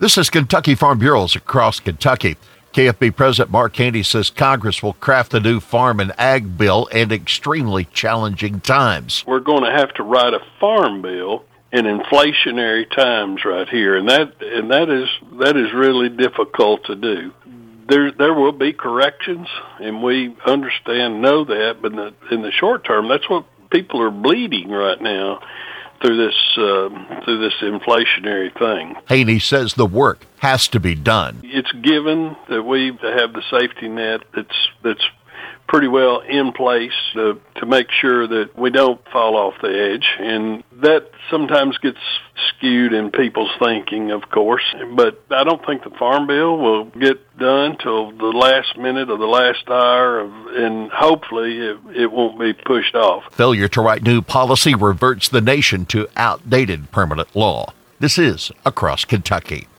This is Kentucky Farm Bureaus across Kentucky. KFB President Mark Haney says Congress will craft a new farm and ag bill in extremely challenging times. We're going to have to write a farm bill in inflationary times right here, and that and that is that is really difficult to do. There there will be corrections, and we understand know that, but in the, in the short term, that's what people are bleeding right now through this uh, through this inflationary thing. Haney says the work has to be done. It's given that we have the safety net that's that's pretty well in place to, to make sure that we don't fall off the edge. And that sometimes gets skewed in people's thinking, of course. But I don't think the Farm Bill will get done till the last minute of the last hour, of, and hopefully it, it won't be pushed off. Failure to write new policy reverts the nation to outdated permanent law. This is Across Kentucky.